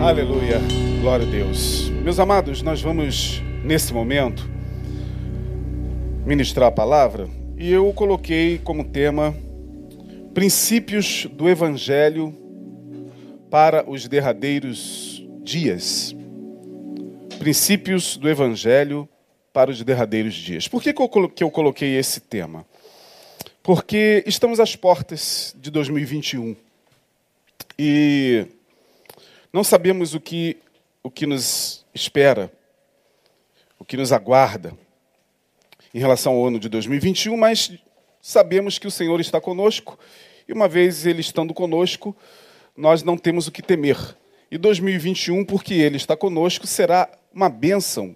Aleluia, glória a Deus. Meus amados, nós vamos, nesse momento, ministrar a palavra e eu coloquei como tema princípios do Evangelho para os derradeiros dias. Princípios do Evangelho para os derradeiros dias. Por que, que eu coloquei esse tema? Porque estamos às portas de 2021 e não sabemos o que, o que nos espera, o que nos aguarda em relação ao ano de 2021, mas sabemos que o Senhor está conosco e, uma vez Ele estando conosco, nós não temos o que temer. E 2021, porque Ele está conosco, será uma bênção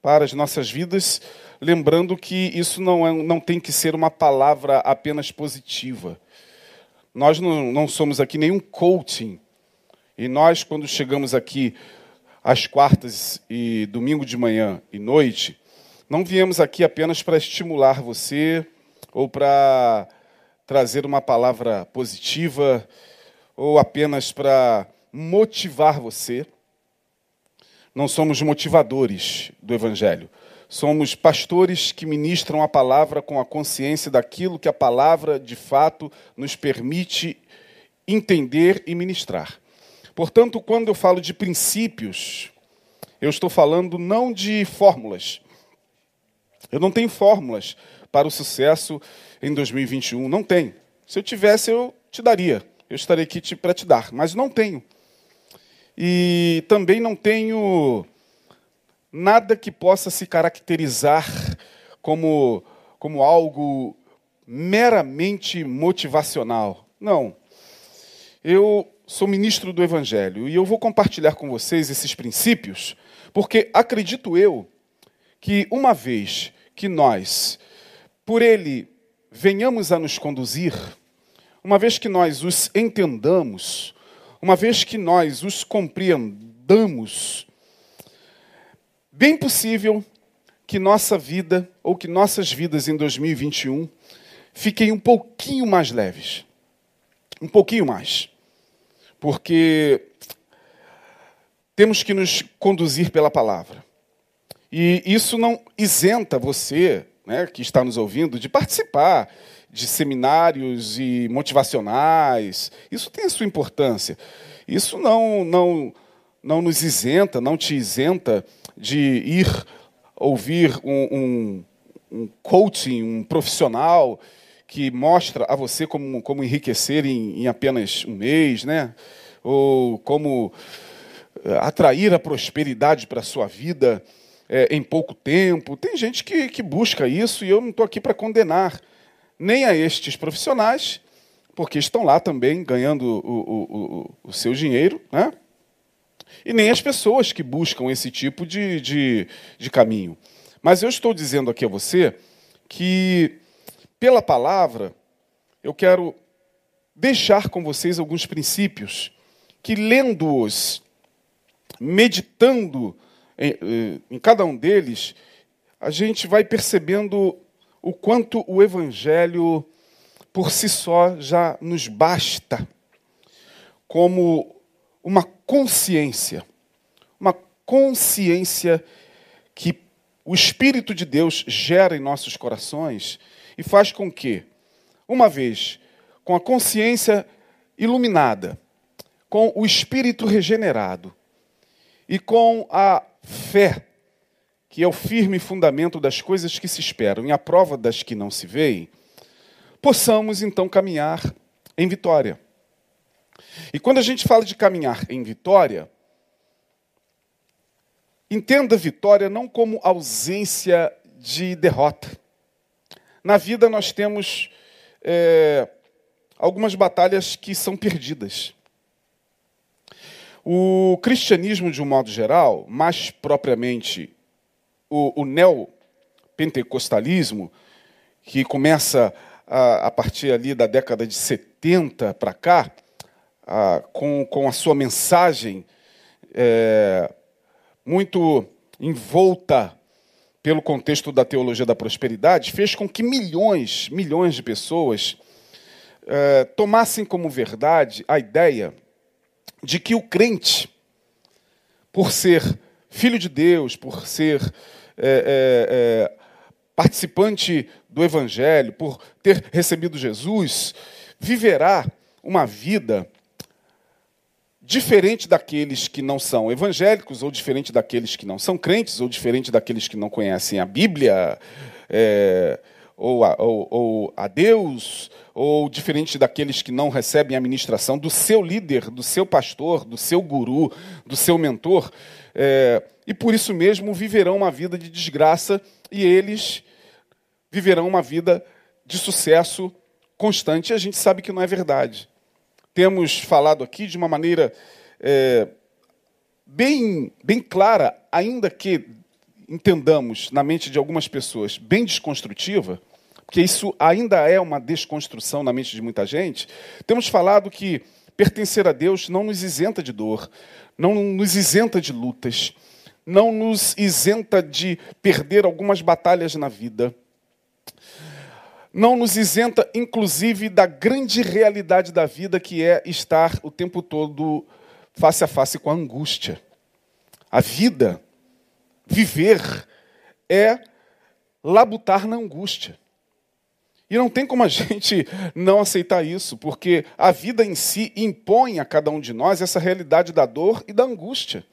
para as nossas vidas, lembrando que isso não, é, não tem que ser uma palavra apenas positiva. Nós não, não somos aqui nenhum coaching e nós, quando chegamos aqui às quartas e domingo de manhã e noite, não viemos aqui apenas para estimular você ou para trazer uma palavra positiva ou apenas para motivar você. Não somos motivadores do Evangelho. Somos pastores que ministram a palavra com a consciência daquilo que a palavra de fato nos permite entender e ministrar. Portanto, quando eu falo de princípios, eu estou falando não de fórmulas. Eu não tenho fórmulas para o sucesso em 2021. Não tenho. Se eu tivesse, eu te daria. Eu estaria aqui para te dar, mas não tenho. E também não tenho nada que possa se caracterizar como, como algo meramente motivacional. Não. Eu sou ministro do Evangelho e eu vou compartilhar com vocês esses princípios, porque acredito eu que uma vez que nós, por ele, venhamos a nos conduzir, uma vez que nós os entendamos, uma vez que nós os compreendamos, bem possível que nossa vida, ou que nossas vidas em 2021, fiquem um pouquinho mais leves. Um pouquinho mais porque temos que nos conduzir pela palavra. E isso não isenta você, né, que está nos ouvindo, de participar de seminários e motivacionais. Isso tem a sua importância. Isso não, não, não nos isenta, não te isenta de ir ouvir um, um, um coaching, um profissional que mostra a você como, como enriquecer em, em apenas um mês, né? ou como eh, atrair a prosperidade para a sua vida é, em pouco tempo. Tem gente que, que busca isso e eu não estou aqui para condenar nem a estes profissionais, porque estão lá também ganhando o, o, o, o seu dinheiro, né? e nem as pessoas que buscam esse tipo de, de, de caminho. Mas eu estou dizendo aqui a você que pela palavra, eu quero deixar com vocês alguns princípios que, lendo-os, meditando em, eh, em, cada um deles, a gente vai percebendo o quanto o Evangelho por si só já nos basta como uma consciência, uma consciência que o Espírito de Deus gera em nossos corações e faz com que, uma vez com a consciência iluminada, com o espírito regenerado e com a fé, que é o firme fundamento das coisas que se esperam e a prova das que não se veem, possamos então caminhar em vitória. E quando a gente fala de caminhar em vitória, entenda vitória não como ausência de derrota. Na vida nós temos é, algumas batalhas que são perdidas. O cristianismo, de um modo geral, mais propriamente o, o neopentecostalismo, que começa a, a, partir ali da década de 70 para cá, a, com, com a sua mensagem é, muito envolta pelo contexto da teologia da prosperidade, fez com que milhões, milhões de pessoas eh, tomassem como verdade a ideia de que o crente por ser filho de Deus, por ser é, é, é, participante do Evangelho, por ter recebido Jesus, viverá uma vida diferente daqueles que não são evangélicos, ou diferente daqueles que não são crentes, ou diferente daqueles que não conhecem a Bíblia, é, ou, a, ou, ou a Deus, ou diferente daqueles que não recebem a ministração do seu líder, do seu pastor, do seu guru, do seu mentor, é, e por isso mesmo viverão uma vida de desgraça e eles viverão uma vida de sucesso constante. E a gente sabe que não é verdade temos falado aqui de uma maneira é, bem, bem clara, ainda que entendamos na mente de algumas pessoas bem desconstrutiva, porque isso ainda é uma desconstrução na mente de muita gente, temos falado que pertencer a Deus não nos isenta de dor, não nos isenta de lutas, não nos isenta de perder algumas batalhas na vida não nos isenta, inclusive, da grande realidade da vida, que é estar o tempo todo face a face com a angústia. A vida, viver, é labutar na angústia. E não tem como a gente não aceitar isso, porque a vida em si impõe a cada um de nós essa realidade da dor e da angústia.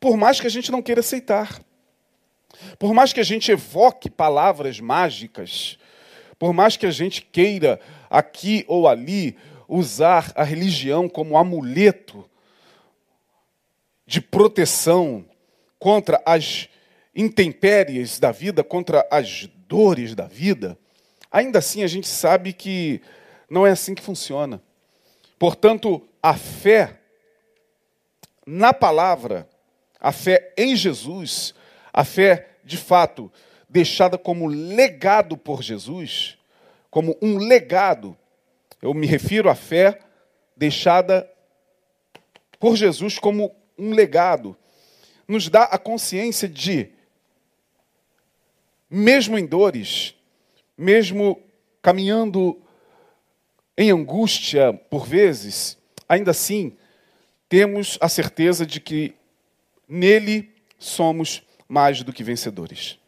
Por mais que a gente não queira aceitar. Por mais que a gente evoque palavras mágicas, por mais que a gente queira aqui ou ali usar a religião como amuleto de proteção contra as intempéries da vida, contra as dores da vida, ainda assim a gente sabe que não é assim que funciona. Portanto, a fé na palavra, a fé em Jesus, a fé de fato deixada como legado por Jesus, como um legado. Eu me refiro à fé deixada por Jesus como um legado. Nos dá a consciência de, mesmo em dores, mesmo caminhando em angústia por vezes, ainda assim, temos a certeza de que nele somos mais do que vencedores.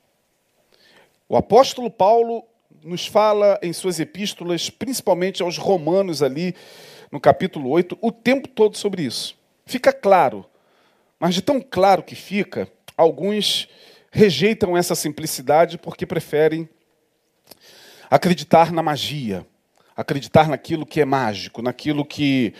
O apóstolo Paulo nos fala em suas epístolas, principalmente aos Romanos, ali no capítulo 8, o tempo todo sobre isso. Fica claro, mas de tão claro que fica, alguns rejeitam essa simplicidade porque preferem acreditar na magia, acreditar naquilo que é mágico, naquilo que,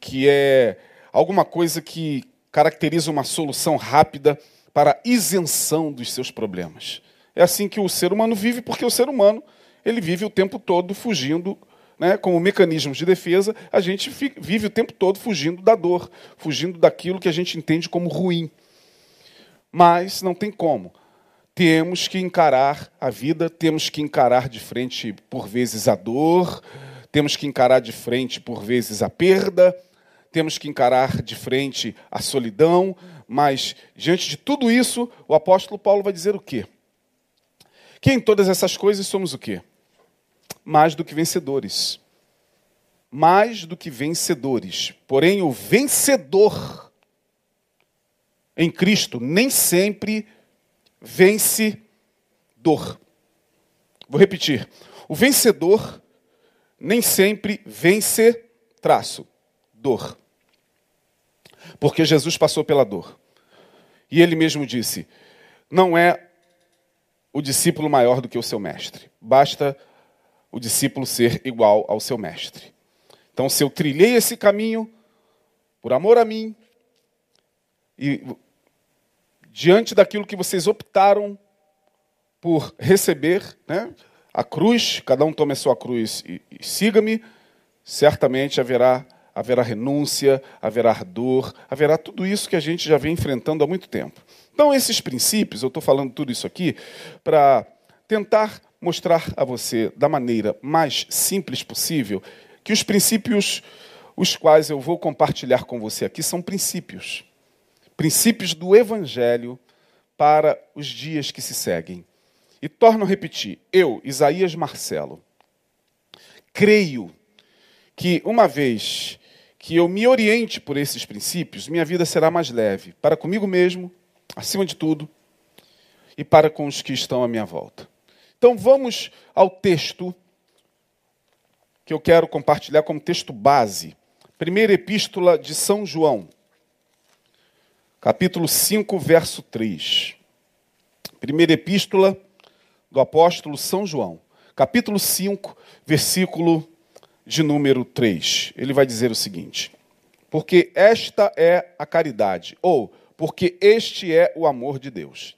que é alguma coisa que caracteriza uma solução rápida para a isenção dos seus problemas. É assim que o ser humano vive, porque o ser humano ele vive o tempo todo fugindo, né, como mecanismos de defesa, a gente vive o tempo todo fugindo da dor, fugindo daquilo que a gente entende como ruim. Mas não tem como. Temos que encarar a vida, temos que encarar de frente, por vezes, a dor, temos que encarar de frente, por vezes, a perda, temos que encarar de frente a solidão, mas diante de tudo isso, o apóstolo Paulo vai dizer o quê? Que em todas essas coisas somos o quê? Mais do que vencedores. Mais do que vencedores. Porém, o vencedor em Cristo nem sempre vence dor. Vou repetir. O vencedor nem sempre vence traço, dor. Porque Jesus passou pela dor. E ele mesmo disse: não é o discípulo maior do que o seu mestre. Basta o discípulo ser igual ao seu mestre. Então, se eu trilhei esse caminho por amor a mim e diante daquilo que vocês optaram por receber, né, a cruz, cada um tome a sua cruz e, e siga-me, certamente haverá haverá renúncia, haverá dor, haverá tudo isso que a gente já vem enfrentando há muito tempo. Então, esses princípios, eu estou falando tudo isso aqui para tentar mostrar a você, da maneira mais simples possível, que os princípios os quais eu vou compartilhar com você aqui são princípios. Princípios do Evangelho para os dias que se seguem. E torno a repetir, eu, Isaías Marcelo, creio que uma vez que eu me oriente por esses princípios, minha vida será mais leve, para comigo mesmo, acima de tudo, e para com os que estão à minha volta. Então vamos ao texto que eu quero compartilhar como texto base. Primeira epístola de São João, capítulo 5, verso 3. Primeira epístola do apóstolo São João, capítulo 5, versículo de número 3. Ele vai dizer o seguinte: Porque esta é a caridade, ou porque este é o amor de Deus.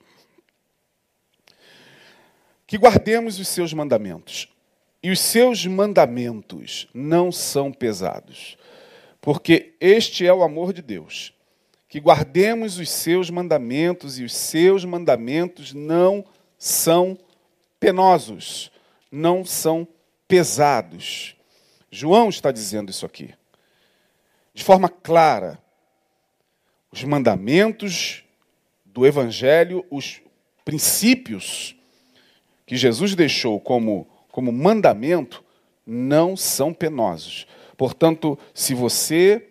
Que guardemos os seus mandamentos. E os seus mandamentos não são pesados, porque este é o amor de Deus. Que guardemos os seus mandamentos, e os seus mandamentos não são penosos, não são pesados. João está dizendo isso aqui. De forma clara, os mandamentos do Evangelho, os princípios que Jesus deixou como como mandamento não são penosos. Portanto, se você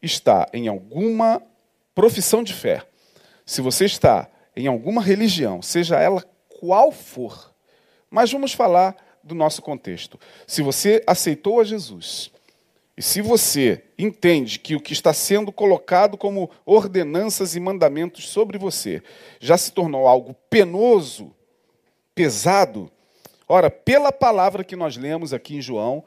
está em alguma profissão de fé, se você está em alguma religião, seja ela qual for, mas vamos falar do nosso contexto. Se você aceitou a Jesus, e se você entende que o que está sendo colocado como ordenanças e mandamentos sobre você já se tornou algo penoso, pesado, Ora, pela palavra que nós lemos aqui em João,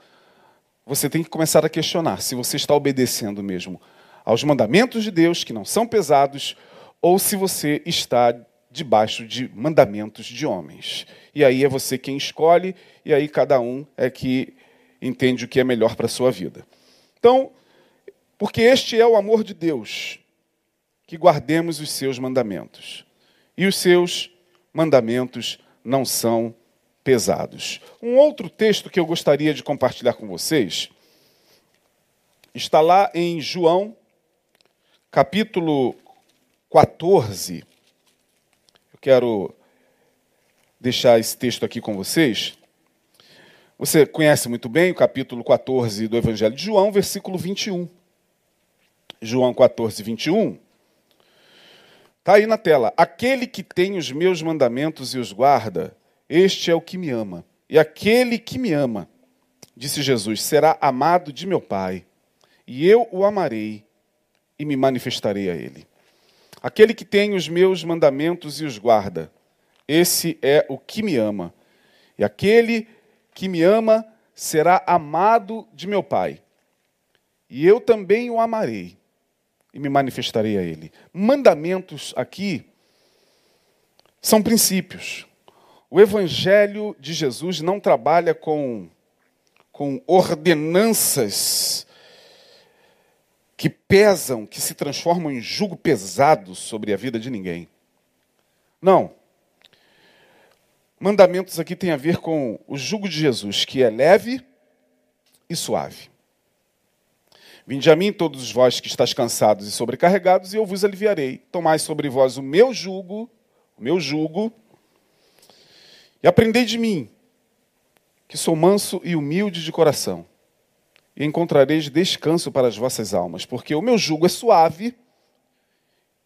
você tem que começar a questionar se você está obedecendo mesmo aos mandamentos de Deus, que não são pesados, ou se você está debaixo de mandamentos de homens. E aí é você quem escolhe, e aí cada um é que entende o que é melhor para a sua vida. Então, porque este é o amor de Deus, que guardemos os seus mandamentos. E os seus mandamentos não são pesados. Um outro texto que eu gostaria de compartilhar com vocês está lá em João, capítulo 14. Quero deixar esse texto aqui com vocês. Você conhece muito bem o capítulo 14 do Evangelho de João, versículo 21. João 14, 21. Está aí na tela. Aquele que tem os meus mandamentos e os guarda, este é o que me ama. E aquele que me ama, disse Jesus, será amado de meu Pai, e eu o amarei e me manifestarei a ele. Aquele que tem os meus mandamentos e os guarda, esse é o que me ama. E aquele que me ama será amado de meu Pai. E eu também o amarei e me manifestarei a ele. Mandamentos aqui são princípios. O Evangelho de Jesus não trabalha com, com ordenanças que pesam, que se transformam em jugo pesado sobre a vida de ninguém. Não. Mandamentos aqui têm a ver com o jugo de Jesus, que é leve e suave. Vinde a mim, todos vós que estáis cansados e sobrecarregados, e eu vos aliviarei. Tomai sobre vós o meu jugo, o meu jugo, e aprendei de mim, que sou manso e humilde de coração, e encontrareis descanso para as vossas almas, porque o meu jugo é suave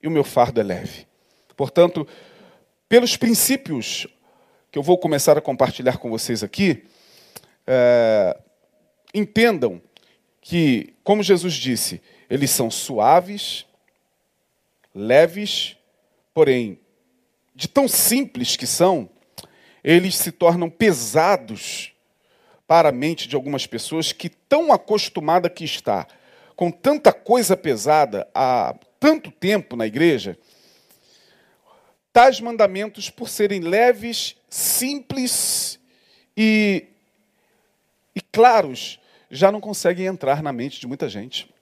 e o meu fardo é leve. Portanto, pelos princípios que eu vou começar a compartilhar com vocês aqui, é, entendam que, como Jesus disse, eles são suaves, leves, porém, de tão simples que são, eles se tornam pesados para a mente de algumas pessoas que tão acostumada que está com tanta coisa pesada há tanto tempo na igreja, tais mandamentos por serem leves, simples e, e claros, já não conseguem entrar na mente de muita gente.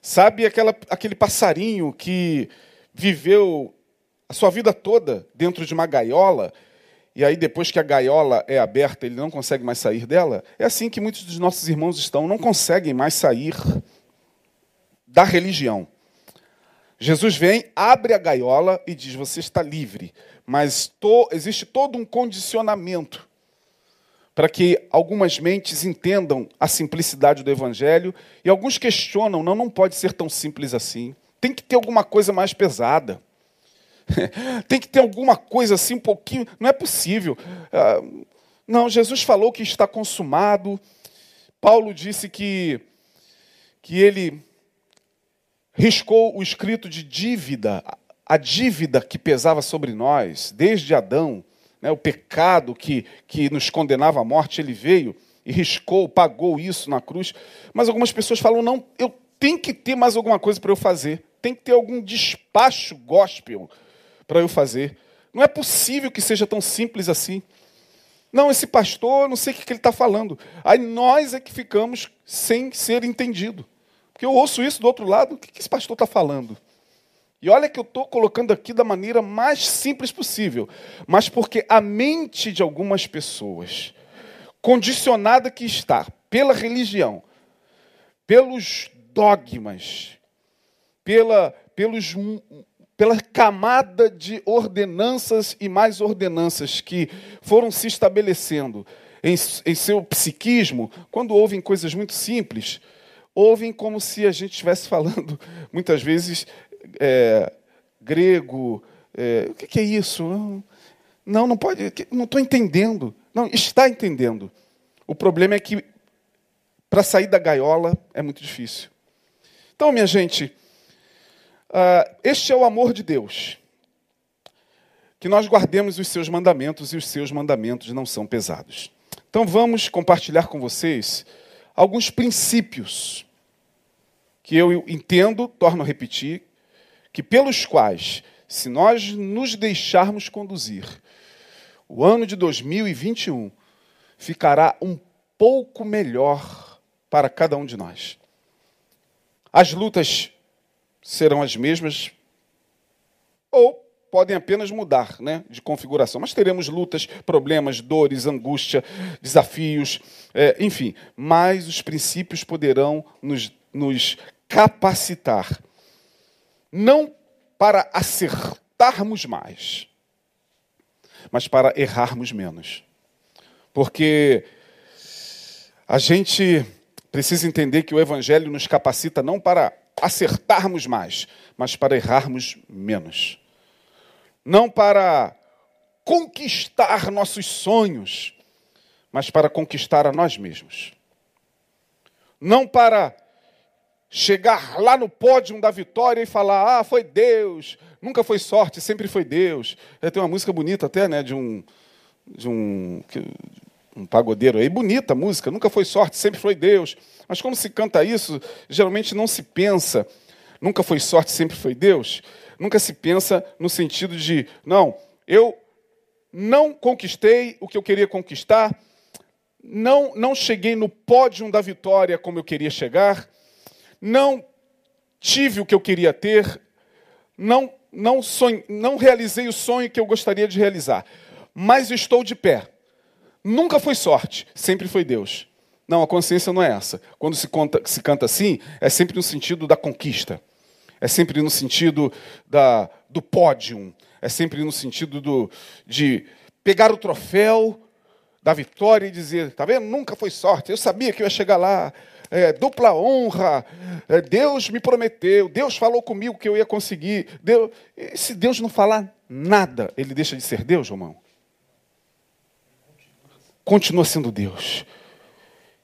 Sabe aquela, aquele passarinho que viveu a sua vida toda dentro de uma gaiola, e aí depois que a gaiola é aberta, ele não consegue mais sair dela, é assim que muitos dos nossos irmãos estão, não conseguem mais sair da religião. Jesus vem, abre a gaiola e diz: Você está livre, mas to, existe todo um condicionamento para que algumas mentes entendam a simplicidade do Evangelho e alguns questionam: não, não pode ser tão simples assim. Tem que ter alguma coisa mais pesada. Tem que ter alguma coisa assim, um pouquinho. Não é possível. Ah, não, Jesus falou que está consumado. Paulo disse que, que ele riscou o escrito de dívida, a dívida que pesava sobre nós, desde Adão, né, o pecado que, que nos condenava à morte, ele veio e riscou, pagou isso na cruz. Mas algumas pessoas falam: não, eu tenho que ter mais alguma coisa para eu fazer, tem que ter algum despacho gospel para eu fazer. Não é possível que seja tão simples assim. Não, esse pastor, não sei o que ele está falando. Aí nós é que ficamos sem ser entendido. Porque eu ouço isso do outro lado, o que esse pastor está falando? E olha que eu estou colocando aqui da maneira mais simples possível, mas porque a mente de algumas pessoas, condicionada que está pela religião, pelos dogmas, pela, pelos, pela camada de ordenanças e mais ordenanças que foram se estabelecendo em, em seu psiquismo, quando ouvem coisas muito simples, ouvem como se a gente estivesse falando, muitas vezes, é, grego. É, o que é isso? Não, não pode. Não estou entendendo. Não, está entendendo. O problema é que para sair da gaiola é muito difícil. Então, minha gente, uh, este é o amor de Deus. Que nós guardemos os seus mandamentos e os seus mandamentos não são pesados. Então, vamos compartilhar com vocês alguns princípios que eu entendo, torno a repetir, que pelos quais, se nós nos deixarmos conduzir, o ano de 2021 ficará um pouco melhor para cada um de nós. As lutas serão as mesmas ou podem apenas mudar né, de configuração. Mas teremos lutas, problemas, dores, angústia, desafios, é, enfim. Mas os princípios poderão nos, nos capacitar não para acertarmos mais, mas para errarmos menos. Porque a gente precisa entender que o Evangelho nos capacita não para acertarmos mais, mas para errarmos menos. Não para conquistar nossos sonhos, mas para conquistar a nós mesmos. Não para chegar lá no pódio da vitória e falar: ah, foi Deus, nunca foi sorte, sempre foi Deus. Tem uma música bonita até, né, de um, de um, um pagodeiro aí, bonita música, nunca foi sorte, sempre foi Deus. Mas como se canta isso, geralmente não se pensa, nunca foi sorte, sempre foi Deus. Nunca se pensa no sentido de, não, eu não conquistei o que eu queria conquistar, não, não cheguei no pódio da vitória como eu queria chegar, não tive o que eu queria ter, não, não, sonho, não realizei o sonho que eu gostaria de realizar, mas estou de pé. Nunca foi sorte, sempre foi Deus. Não, a consciência não é essa. Quando se, conta, se canta assim, é sempre no sentido da conquista, é sempre no sentido da, do pódio, é sempre no sentido do, de pegar o troféu da vitória e dizer: tá vendo? Nunca foi sorte, eu sabia que eu ia chegar lá é, dupla honra. É, Deus me prometeu, Deus falou comigo que eu ia conseguir. Deus, e se Deus não falar nada, ele deixa de ser Deus, irmão? Continua sendo Deus.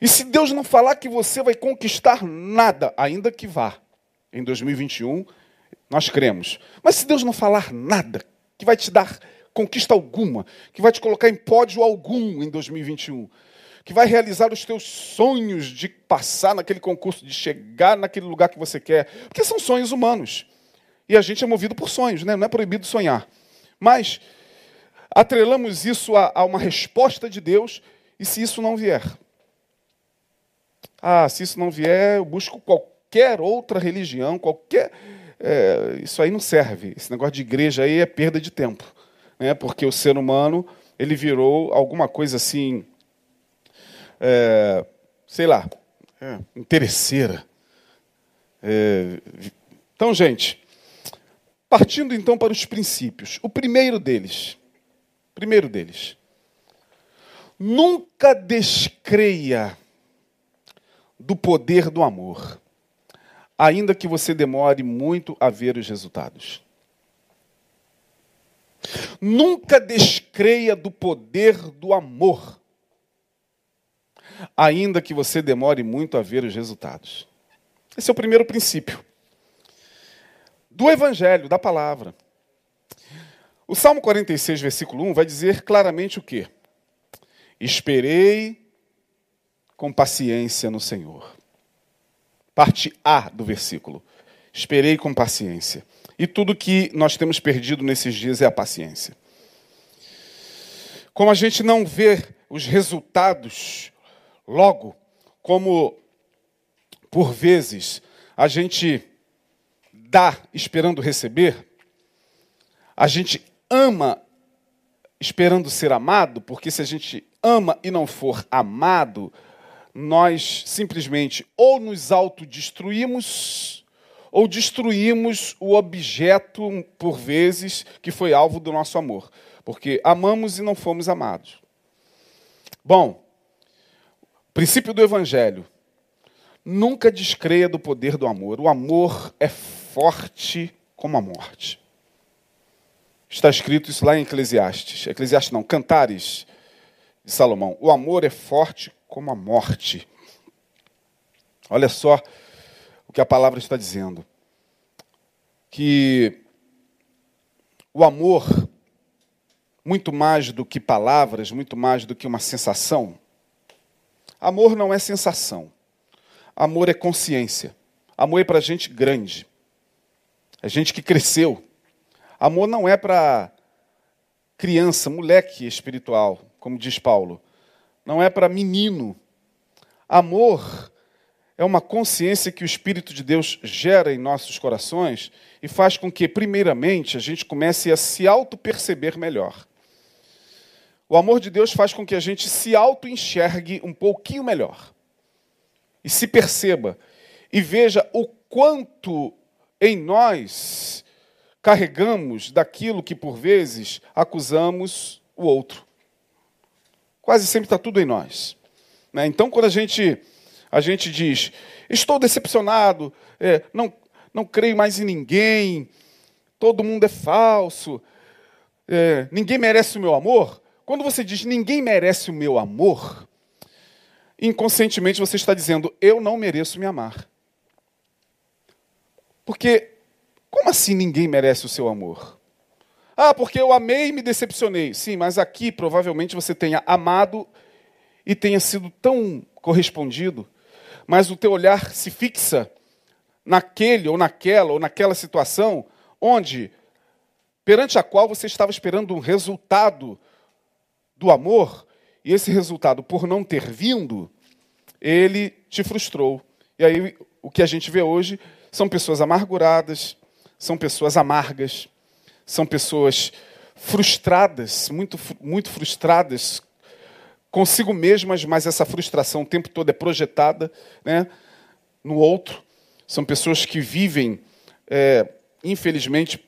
E se Deus não falar que você vai conquistar nada, ainda que vá, em 2021, nós cremos. Mas se Deus não falar nada, que vai te dar conquista alguma, que vai te colocar em pódio algum em 2021, que vai realizar os teus sonhos de passar naquele concurso, de chegar naquele lugar que você quer. Porque são sonhos humanos. E a gente é movido por sonhos, né? não é proibido sonhar. Mas atrelamos isso a, a uma resposta de Deus, e se isso não vier? Ah, se isso não vier, eu busco qualquer outra religião, qualquer. É, isso aí não serve. Esse negócio de igreja aí é perda de tempo. Né? Porque o ser humano ele virou alguma coisa assim é, sei lá, é, interesseira. É, então, gente, partindo então para os princípios. O primeiro deles, primeiro deles, Nunca descreia do poder do amor, ainda que você demore muito a ver os resultados. Nunca descreia do poder do amor, ainda que você demore muito a ver os resultados. Esse é o primeiro princípio do Evangelho, da palavra. O Salmo 46, versículo 1 vai dizer claramente o quê? Esperei com paciência no Senhor. Parte A do versículo. Esperei com paciência. E tudo que nós temos perdido nesses dias é a paciência. Como a gente não vê os resultados logo, como por vezes a gente dá esperando receber, a gente ama esperando ser amado, porque se a gente ama e não for amado, nós simplesmente ou nos autodestruímos ou destruímos o objeto, por vezes, que foi alvo do nosso amor. Porque amamos e não fomos amados. Bom, princípio do Evangelho. Nunca descreia do poder do amor. O amor é forte como a morte. Está escrito isso lá em Eclesiastes. Eclesiastes não, Cantares de Salomão. O amor é forte como a morte. Olha só o que a palavra está dizendo. Que o amor, muito mais do que palavras, muito mais do que uma sensação, amor não é sensação. Amor é consciência. Amor é para gente grande. É gente que cresceu. Amor não é para criança, moleque espiritual, como diz Paulo. Não é para menino. Amor é uma consciência que o Espírito de Deus gera em nossos corações e faz com que, primeiramente, a gente comece a se auto-perceber melhor. O amor de Deus faz com que a gente se auto-enxergue um pouquinho melhor. E se perceba. E veja o quanto em nós carregamos daquilo que por vezes acusamos o outro. Quase sempre está tudo em nós. Né? Então, quando a gente, a gente diz, estou decepcionado, é, não, não creio mais em ninguém, todo mundo é falso, é, ninguém merece o meu amor. Quando você diz ninguém merece o meu amor, inconscientemente você está dizendo eu não mereço me amar. Porque, como assim ninguém merece o seu amor? Ah, porque eu amei e me decepcionei. Sim, mas aqui provavelmente você tenha amado e tenha sido tão correspondido, mas o teu olhar se fixa naquele ou naquela ou naquela situação onde perante a qual você estava esperando um resultado do amor, e esse resultado por não ter vindo, ele te frustrou. E aí o que a gente vê hoje são pessoas amarguradas, são pessoas amargas, são pessoas frustradas, muito, muito frustradas consigo mesmas, mas essa frustração o tempo todo é projetada né, no outro. São pessoas que vivem, é, infelizmente,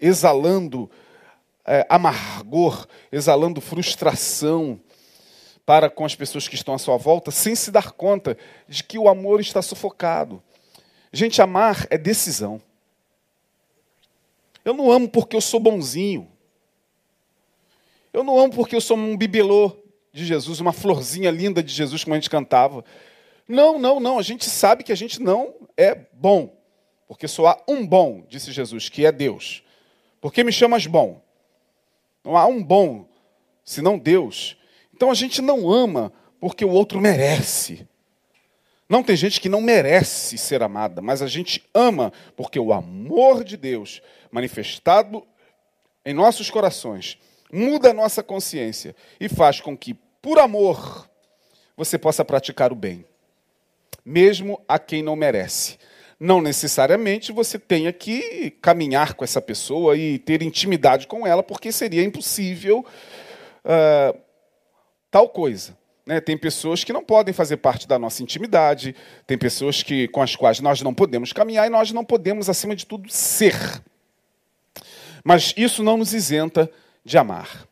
exalando é, amargor, exalando frustração para com as pessoas que estão à sua volta, sem se dar conta de que o amor está sufocado. Gente, amar é decisão. Eu não amo porque eu sou bonzinho. Eu não amo porque eu sou um bibelô de Jesus, uma florzinha linda de Jesus, como a gente cantava. Não, não, não. A gente sabe que a gente não é bom. Porque só há um bom, disse Jesus, que é Deus. Por que me chamas bom? Não há um bom, senão Deus. Então a gente não ama porque o outro merece. Não tem gente que não merece ser amada, mas a gente ama porque o amor de Deus manifestado em nossos corações muda a nossa consciência e faz com que, por amor, você possa praticar o bem, mesmo a quem não merece. Não necessariamente você tenha que caminhar com essa pessoa e ter intimidade com ela, porque seria impossível uh, tal coisa. Né? Tem pessoas que não podem fazer parte da nossa intimidade, tem pessoas que, com as quais nós não podemos caminhar e nós não podemos, acima de tudo, ser. Mas isso não nos isenta de amar.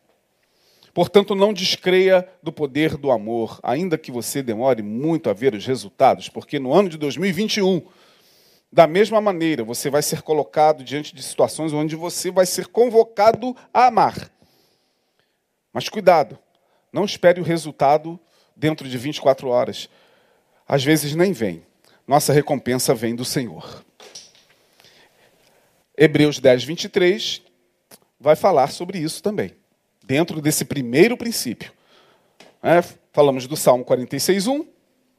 Portanto, não descreia do poder do amor, ainda que você demore muito a ver os resultados, porque no ano de 2021, da mesma maneira, você vai ser colocado diante de situações onde você vai ser convocado a amar. Mas cuidado, não espere o resultado dentro de 24 horas. Às vezes nem vem. Nossa recompensa vem do Senhor. Hebreus 10, 23 vai falar sobre isso também, dentro desse primeiro princípio. É, falamos do Salmo 46, 1,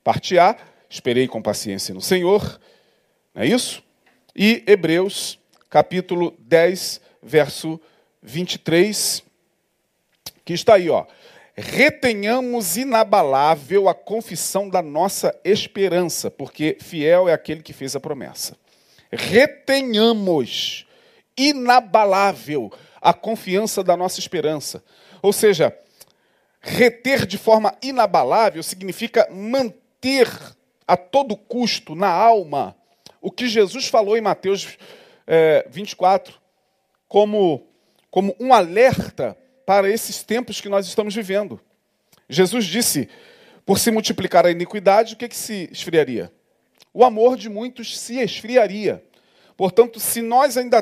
parte A, esperei com paciência no Senhor, não é isso? E Hebreus, capítulo 10, verso 23, que está aí, ó. Retenhamos inabalável a confissão da nossa esperança, porque fiel é aquele que fez a promessa retenhamos inabalável a confiança da nossa esperança. Ou seja, reter de forma inabalável significa manter a todo custo na alma o que Jesus falou em Mateus é, 24 como, como um alerta para esses tempos que nós estamos vivendo. Jesus disse: por se multiplicar a iniquidade, o que, que se esfriaria? O amor de muitos se esfriaria. Portanto, se nós ainda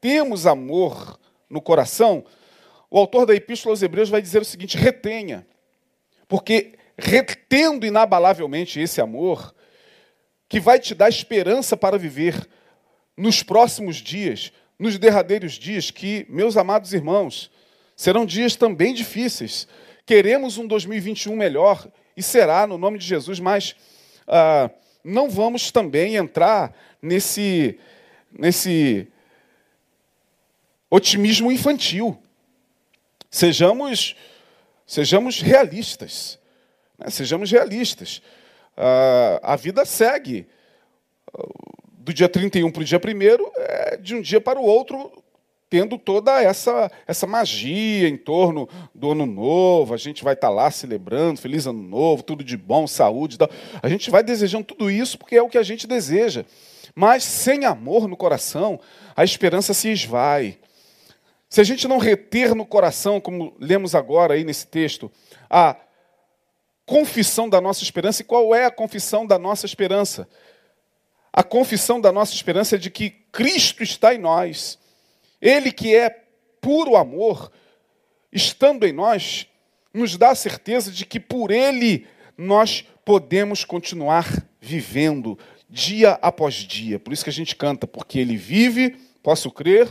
temos amor no coração, o autor da Epístola aos Hebreus vai dizer o seguinte: retenha. Porque retendo inabalavelmente esse amor, que vai te dar esperança para viver nos próximos dias, nos derradeiros dias, que, meus amados irmãos, serão dias também difíceis. Queremos um 2021 melhor, e será, no nome de Jesus, mas. Ah, não vamos também entrar nesse, nesse otimismo infantil. Sejamos, sejamos realistas. Né? Sejamos realistas. Uh, a vida segue. Do dia 31 para o dia 1 é de um dia para o outro tendo toda essa, essa magia em torno do ano novo, a gente vai estar tá lá celebrando, feliz ano novo, tudo de bom, saúde. Tal. A gente vai desejando tudo isso porque é o que a gente deseja. Mas sem amor no coração, a esperança se esvai. Se a gente não reter no coração, como lemos agora aí nesse texto, a confissão da nossa esperança, e qual é a confissão da nossa esperança? A confissão da nossa esperança é de que Cristo está em nós ele que é puro amor, estando em nós, nos dá a certeza de que por Ele nós podemos continuar vivendo dia após dia. Por isso que a gente canta, porque Ele vive, posso crer,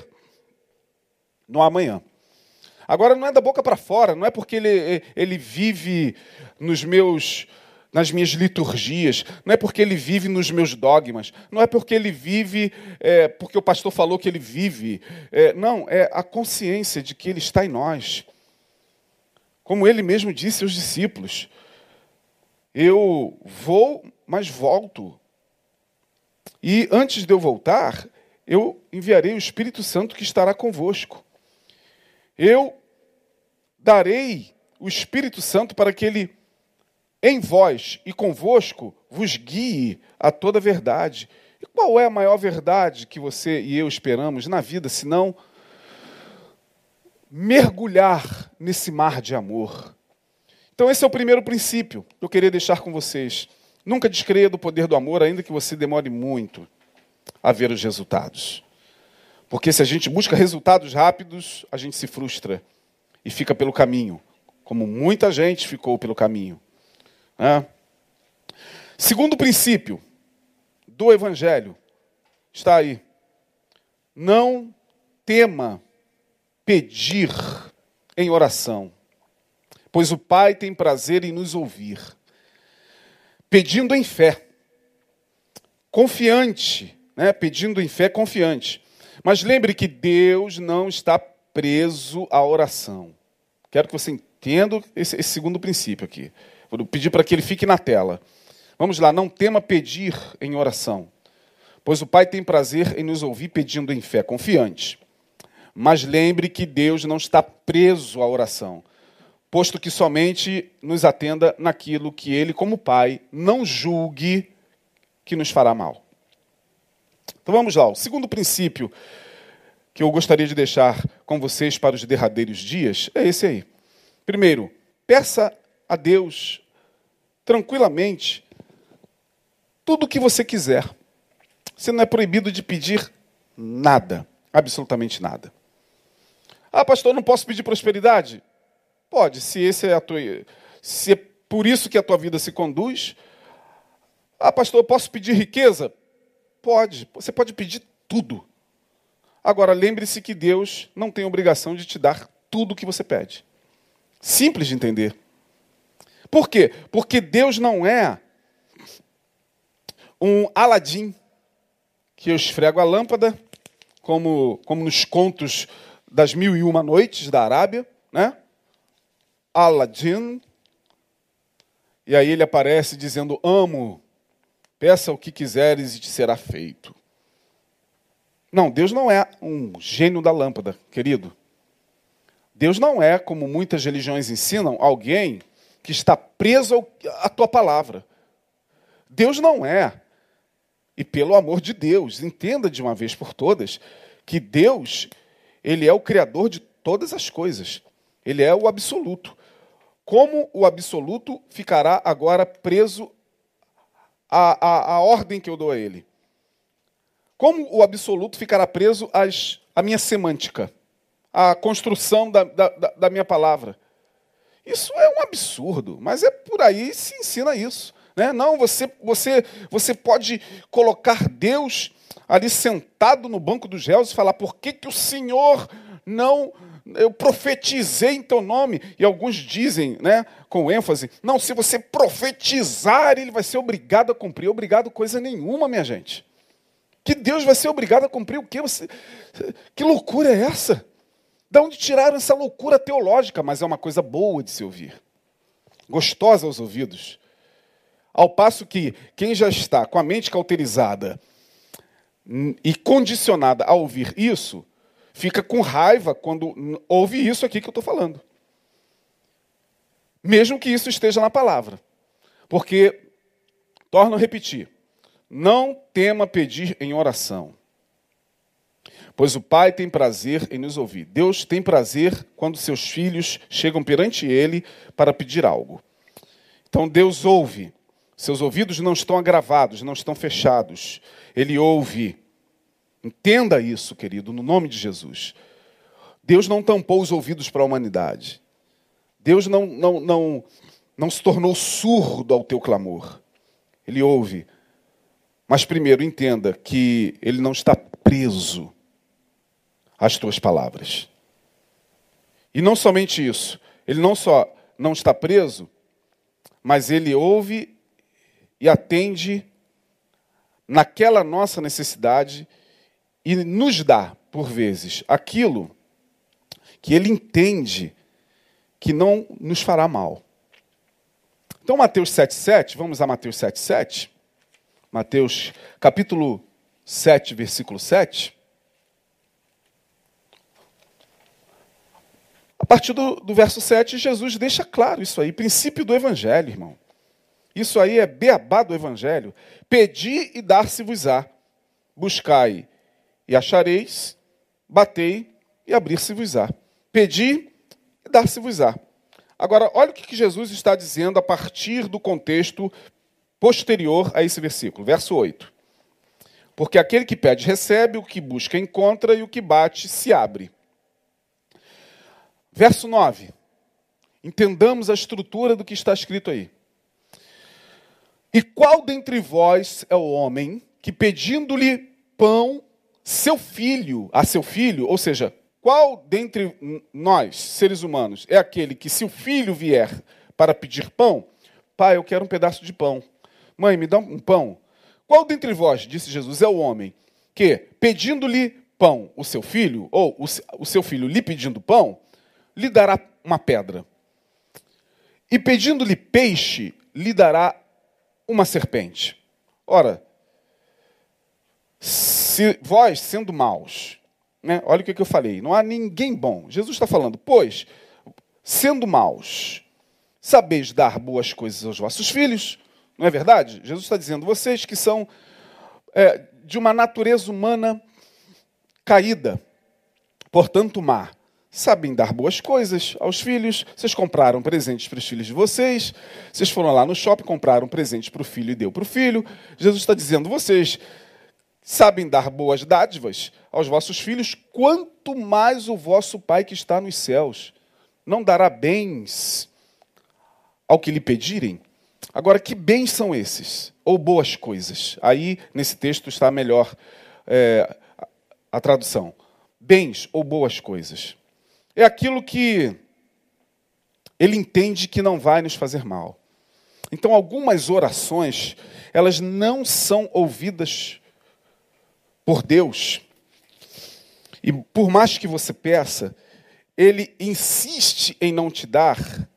no amanhã. Agora não é da boca para fora, não é porque ele, ele vive nos meus nas minhas liturgias, não é porque ele vive nos meus dogmas, não é porque ele vive, é, porque o pastor falou que ele vive. É, não, é a consciência de que ele está em nós. Como ele mesmo disse aos discípulos: Eu vou, mas volto. E antes de eu voltar, eu enviarei o Espírito Santo que estará convosco. Eu darei o Espírito Santo para que ele em vós e convosco vos guie a toda verdade. E qual é a maior verdade que você e eu esperamos na vida, senão mergulhar nesse mar de amor? Então, esse é o primeiro princípio que eu queria deixar com vocês. Nunca descreia do poder do amor, ainda que você demore muito a ver os resultados. Porque se a gente busca resultados rápidos, a gente se frustra e fica pelo caminho, como muita gente ficou pelo caminho. Né? Segundo princípio do Evangelho está aí. Não tema pedir em oração, pois o Pai tem prazer em nos ouvir. Pedindo em fé, confiante, né? pedindo em fé confiante. Mas lembre que Deus não está preso à oração. Quero que você entenda esse, esse segundo princípio aqui. Vou pedir para que ele fique na tela. Vamos lá, não tema pedir em oração, pois o Pai tem prazer em nos ouvir pedindo em fé, confiante. Mas lembre que Deus não está preso à oração, posto que somente nos atenda naquilo que Ele, como Pai, não julgue que nos fará mal. Então vamos lá, o segundo princípio que eu gostaria de deixar com vocês para os derradeiros dias é esse aí. Primeiro, peça a Deus tranquilamente tudo o que você quiser. Você não é proibido de pedir nada, absolutamente nada. Ah, pastor, não posso pedir prosperidade? Pode, se esse é a tua, se é por isso que a tua vida se conduz. Ah, pastor, eu posso pedir riqueza? Pode, você pode pedir tudo. Agora, lembre-se que Deus não tem obrigação de te dar tudo o que você pede. Simples de entender. Por quê? Porque Deus não é um Aladim que eu esfrego a lâmpada, como, como nos contos das mil e uma noites da Arábia, né? Aladdin. E aí ele aparece dizendo: Amo, peça o que quiseres e te será feito. Não, Deus não é um gênio da lâmpada, querido. Deus não é, como muitas religiões ensinam, alguém que está preso à tua palavra. Deus não é. E pelo amor de Deus, entenda de uma vez por todas que Deus, ele é o criador de todas as coisas. Ele é o absoluto. Como o absoluto ficará agora preso à, à, à ordem que eu dou a ele? Como o absoluto ficará preso às, à minha semântica, à construção da, da, da minha palavra? Isso é um absurdo, mas é por aí se ensina isso. Né? Não, você, você, você pode colocar Deus ali sentado no banco dos réus e falar: por que, que o Senhor não. Eu profetizei em teu nome. E alguns dizem, né, com ênfase: não, se você profetizar, ele vai ser obrigado a cumprir. Obrigado, coisa nenhuma, minha gente. Que Deus vai ser obrigado a cumprir o quê? Você... Que loucura é essa? De onde tiraram essa loucura teológica? Mas é uma coisa boa de se ouvir, gostosa aos ouvidos. Ao passo que quem já está com a mente cauterizada e condicionada a ouvir isso, fica com raiva quando ouve isso aqui que eu estou falando. Mesmo que isso esteja na palavra. Porque, torno a repetir, não tema pedir em oração, pois o Pai tem prazer em nos ouvir. Deus tem prazer quando seus filhos chegam perante Ele para pedir algo. Então Deus ouve. Seus ouvidos não estão agravados, não estão fechados. Ele ouve. Entenda isso, querido, no nome de Jesus. Deus não tampou os ouvidos para a humanidade. Deus não, não, não, não se tornou surdo ao teu clamor. Ele ouve. Mas primeiro entenda que ele não está preso às tuas palavras. E não somente isso, ele não só não está preso, mas ele ouve e atende naquela nossa necessidade e nos dá, por vezes, aquilo que ele entende que não nos fará mal. Então, Mateus 7,7, vamos a Mateus 7,7. Mateus capítulo 7, versículo 7. A partir do, do verso 7, Jesus deixa claro isso aí, princípio do Evangelho, irmão. Isso aí é beabá do Evangelho. Pedi e dar-se-vos-á. Buscai e achareis. Batei e abrir-se-vos-á. Pedi e dar-se-vos-á. Agora, olha o que Jesus está dizendo a partir do contexto posterior a esse versículo, verso 8. Porque aquele que pede recebe, o que busca encontra e o que bate se abre. Verso 9. Entendamos a estrutura do que está escrito aí. E qual dentre vós é o homem que pedindo-lhe pão, seu filho, a seu filho, ou seja, qual dentre nós, seres humanos, é aquele que, se o filho vier para pedir pão, pai, eu quero um pedaço de pão. Mãe, me dá um pão. Qual dentre vós, disse Jesus, é o homem que, pedindo-lhe pão, o seu filho, ou o seu filho lhe pedindo pão, lhe dará uma pedra? E pedindo-lhe peixe, lhe dará uma serpente? Ora, se vós, sendo maus, né, olha o que eu falei, não há ninguém bom. Jesus está falando, pois, sendo maus, sabeis dar boas coisas aos vossos filhos, não é verdade? Jesus está dizendo: vocês que são é, de uma natureza humana caída, portanto má, sabem dar boas coisas aos filhos. Vocês compraram presentes para os filhos de vocês. Vocês foram lá no shopping, compraram presentes para o filho e deu para o filho. Jesus está dizendo: vocês sabem dar boas dádivas aos vossos filhos, quanto mais o vosso Pai que está nos céus não dará bens ao que lhe pedirem. Agora, que bens são esses? Ou boas coisas? Aí, nesse texto, está melhor é, a tradução. Bens ou boas coisas é aquilo que ele entende que não vai nos fazer mal. Então, algumas orações, elas não são ouvidas por Deus. E por mais que você peça, ele insiste em não te dar,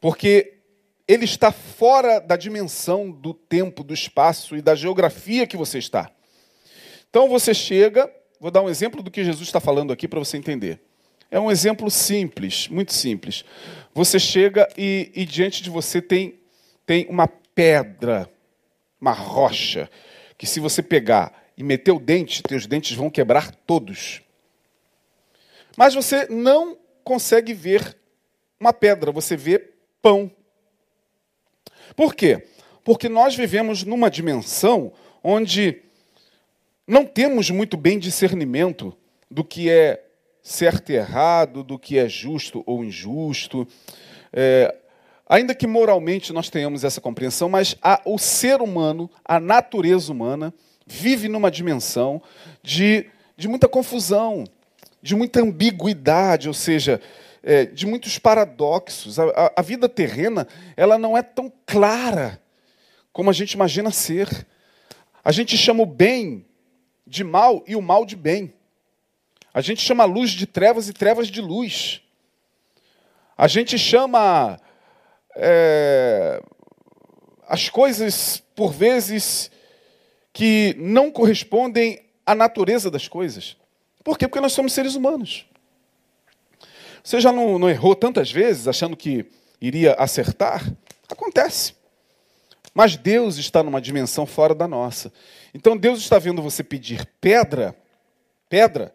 porque ele está fora da dimensão do tempo, do espaço e da geografia que você está. Então você chega, vou dar um exemplo do que Jesus está falando aqui para você entender. É um exemplo simples, muito simples. Você chega e, e diante de você tem, tem uma pedra, uma rocha, que se você pegar e meter o dente, teus dentes vão quebrar todos. Mas você não consegue ver uma pedra, você vê pão. Por quê? Porque nós vivemos numa dimensão onde não temos muito bem discernimento do que é certo e errado, do que é justo ou injusto. É, ainda que moralmente nós tenhamos essa compreensão, mas a, o ser humano, a natureza humana, vive numa dimensão de, de muita confusão, de muita ambiguidade, ou seja, é, de muitos paradoxos. A, a, a vida terrena ela não é tão clara como a gente imagina ser. A gente chama o bem de mal e o mal de bem. A gente chama luz de trevas e trevas de luz. A gente chama é, as coisas, por vezes, que não correspondem à natureza das coisas. Por quê? Porque nós somos seres humanos. Você já não, não errou tantas vezes achando que iria acertar? Acontece. Mas Deus está numa dimensão fora da nossa. Então Deus está vendo você pedir pedra, pedra,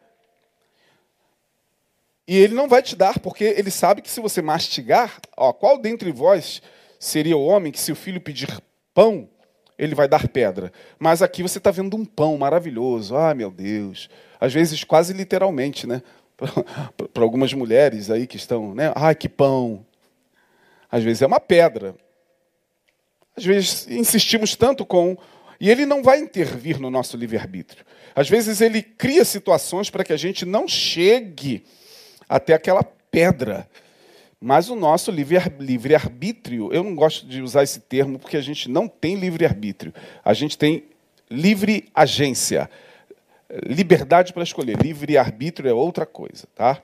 e ele não vai te dar, porque ele sabe que se você mastigar, ó, qual dentre vós seria o homem que, se o filho pedir pão, ele vai dar pedra? Mas aqui você está vendo um pão maravilhoso. Ah, meu Deus. Às vezes, quase literalmente, né? Para algumas mulheres aí que estão, né? Ah, que pão. Às vezes é uma pedra. Às vezes insistimos tanto com. E ele não vai intervir no nosso livre-arbítrio. Às vezes ele cria situações para que a gente não chegue até aquela pedra. Mas o nosso livre-arbítrio, eu não gosto de usar esse termo porque a gente não tem livre-arbítrio. A gente tem livre agência, liberdade para escolher. Livre-arbítrio é outra coisa, tá?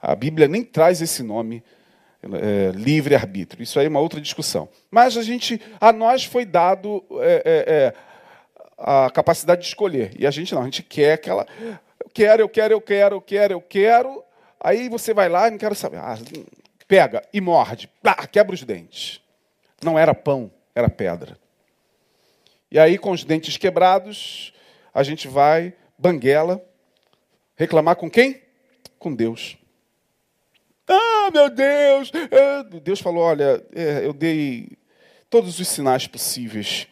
A Bíblia nem traz esse nome, é, livre-arbítrio. Isso aí é uma outra discussão. Mas a gente, a nós foi dado é, é, é a capacidade de escolher. E a gente não, a gente quer aquela. Eu quero, eu quero, eu quero, eu quero, eu quero. Aí você vai lá e não quero saber. Ah, pega e morde, pá, quebra os dentes. Não era pão, era pedra. E aí, com os dentes quebrados, a gente vai, banguela, reclamar com quem? Com Deus. Ah, meu Deus! É, Deus falou: olha, é, eu dei todos os sinais possíveis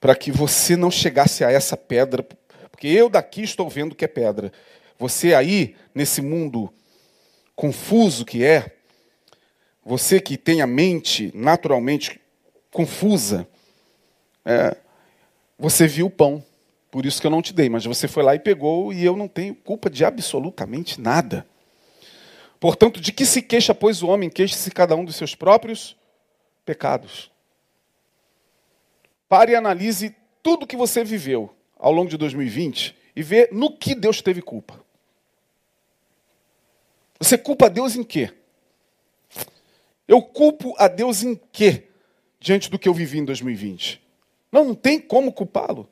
para que você não chegasse a essa pedra, porque eu daqui estou vendo que é pedra. Você aí, nesse mundo confuso que é, você que tem a mente naturalmente confusa, é, você viu o pão, por isso que eu não te dei, mas você foi lá e pegou e eu não tenho culpa de absolutamente nada. Portanto, de que se queixa, pois, o homem? Queixe-se cada um dos seus próprios pecados. Pare e analise tudo que você viveu ao longo de 2020 e vê no que Deus teve culpa. Você culpa a Deus em quê? Eu culpo a Deus em quê? Diante do que eu vivi em 2020. Não, não tem como culpá-lo.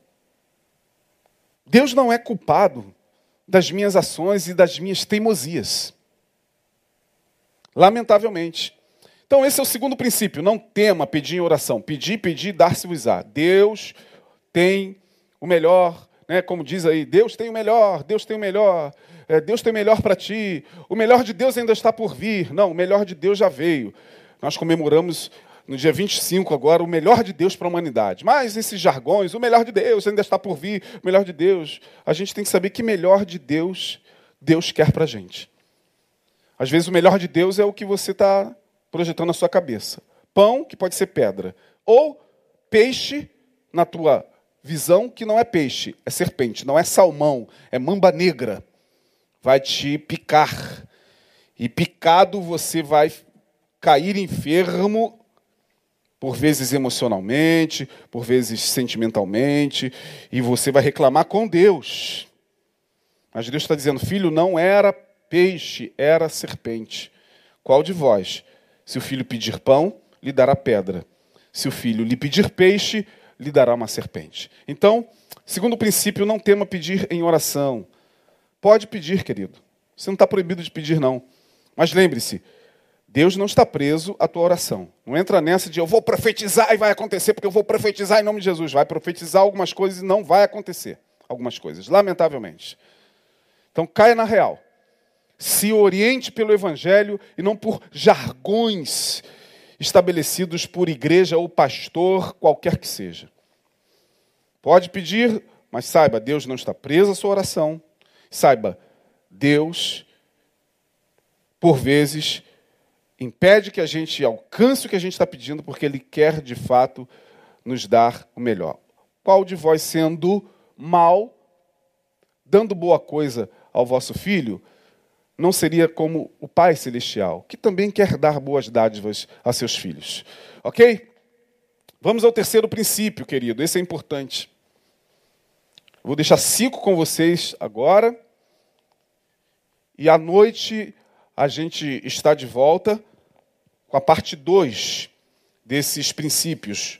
Deus não é culpado das minhas ações e das minhas teimosias. Lamentavelmente. Então, esse é o segundo princípio. Não tema pedir em oração. Pedir, pedir, dar-se-vos-á. Deus tem o melhor né, como diz aí, Deus tem o melhor, Deus tem o melhor, é, Deus tem melhor para ti, o melhor de Deus ainda está por vir. Não, o melhor de Deus já veio. Nós comemoramos no dia 25 agora o melhor de Deus para a humanidade. Mas esses jargões, o melhor de Deus ainda está por vir, o melhor de Deus, a gente tem que saber que melhor de Deus Deus quer para a gente. Às vezes o melhor de Deus é o que você está projetando na sua cabeça. Pão, que pode ser pedra. Ou peixe, na tua visão, que não é peixe, é serpente, não é salmão, é mamba negra. Vai te picar. E picado você vai cair enfermo, por vezes emocionalmente, por vezes sentimentalmente, e você vai reclamar com Deus. Mas Deus está dizendo: filho, não era peixe, era serpente. Qual de vós, se o filho pedir pão, lhe dará pedra? Se o filho lhe pedir peixe, lhe dará uma serpente. Então, segundo o princípio, não tema pedir em oração. Pode pedir, querido. Você não está proibido de pedir, não. Mas lembre-se, Deus não está preso à tua oração. Não entra nessa de eu vou profetizar e vai acontecer, porque eu vou profetizar em nome de Jesus. Vai profetizar algumas coisas e não vai acontecer algumas coisas, lamentavelmente. Então caia na real. Se oriente pelo Evangelho e não por jargões estabelecidos por igreja ou pastor, qualquer que seja. Pode pedir, mas saiba, Deus não está preso à sua oração. Saiba, Deus, por vezes, impede que a gente alcance o que a gente está pedindo, porque Ele quer de fato nos dar o melhor. Qual de vós, sendo mal, dando boa coisa ao vosso filho, não seria como o Pai Celestial, que também quer dar boas dádivas a seus filhos? Ok? Vamos ao terceiro princípio, querido, esse é importante. Vou deixar cinco com vocês agora. E à noite a gente está de volta com a parte 2 desses princípios.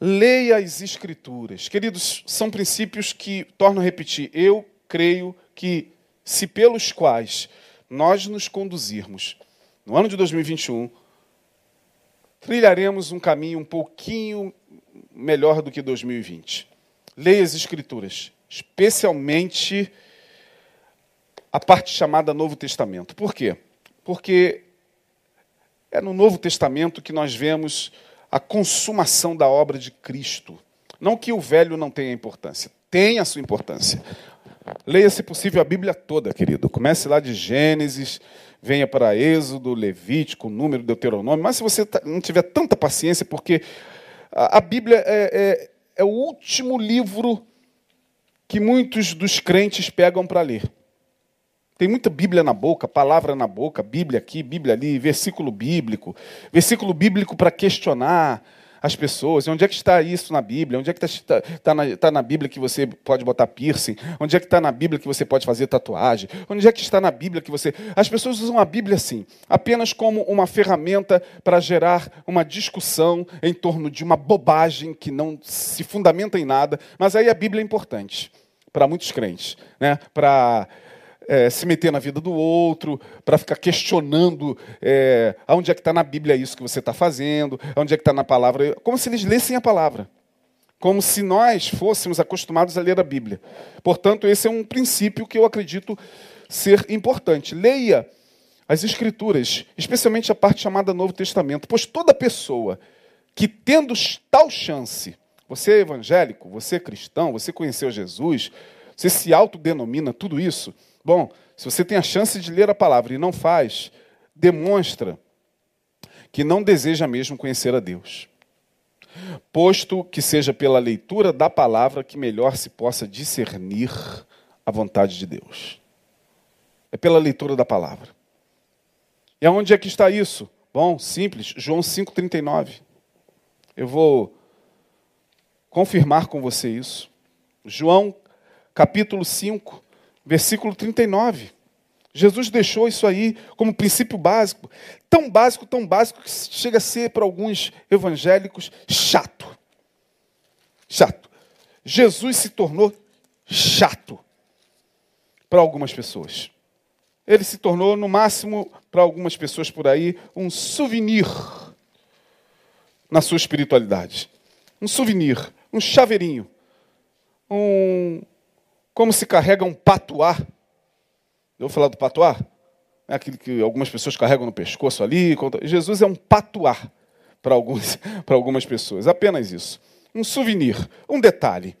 Leia as Escrituras. Queridos, são princípios que, torno a repetir, eu creio que, se pelos quais nós nos conduzirmos no ano de 2021, trilharemos um caminho um pouquinho melhor do que 2020. Leia as Escrituras, especialmente a parte chamada Novo Testamento. Por quê? Porque é no Novo Testamento que nós vemos a consumação da obra de Cristo. Não que o velho não tenha importância, tem a sua importância. Leia, se possível, a Bíblia toda, querido. Comece lá de Gênesis, venha para Êxodo, Levítico, Número, Deuteronômio. Mas se você tá, não tiver tanta paciência, porque a Bíblia é, é, é o último livro que muitos dos crentes pegam para ler. Tem muita Bíblia na boca, palavra na boca, Bíblia aqui, Bíblia ali, versículo bíblico, versículo bíblico para questionar as pessoas. Onde é que está isso na Bíblia? Onde é que está, está, na, está na Bíblia que você pode botar piercing? Onde é que está na Bíblia que você pode fazer tatuagem? Onde é que está na Bíblia que você. As pessoas usam a Bíblia assim, apenas como uma ferramenta para gerar uma discussão em torno de uma bobagem que não se fundamenta em nada, mas aí a Bíblia é importante para muitos crentes, né? para é, se meter na vida do outro, para ficar questionando é, onde é que está na Bíblia isso que você está fazendo, onde é que está na palavra, como se eles lessem a palavra, como se nós fôssemos acostumados a ler a Bíblia. Portanto, esse é um princípio que eu acredito ser importante. Leia as Escrituras, especialmente a parte chamada Novo Testamento, pois toda pessoa que tendo tal chance, você é evangélico, você é cristão, você conheceu Jesus, você se autodenomina tudo isso, Bom, se você tem a chance de ler a palavra e não faz, demonstra que não deseja mesmo conhecer a Deus. Posto que seja pela leitura da palavra que melhor se possa discernir a vontade de Deus. É pela leitura da palavra. E aonde é que está isso? Bom, simples, João 5,39. Eu vou confirmar com você isso. João, capítulo 5, versículo 39. Jesus deixou isso aí como princípio básico, tão básico, tão básico, que chega a ser para alguns evangélicos chato. Chato. Jesus se tornou chato para algumas pessoas. Ele se tornou, no máximo, para algumas pessoas por aí, um souvenir na sua espiritualidade. Um souvenir, um chaveirinho um como se carrega um patuá. Eu vou falar do patuá? É aquilo que algumas pessoas carregam no pescoço ali. Jesus é um patuá para algumas pessoas. Apenas isso. Um souvenir, um detalhe.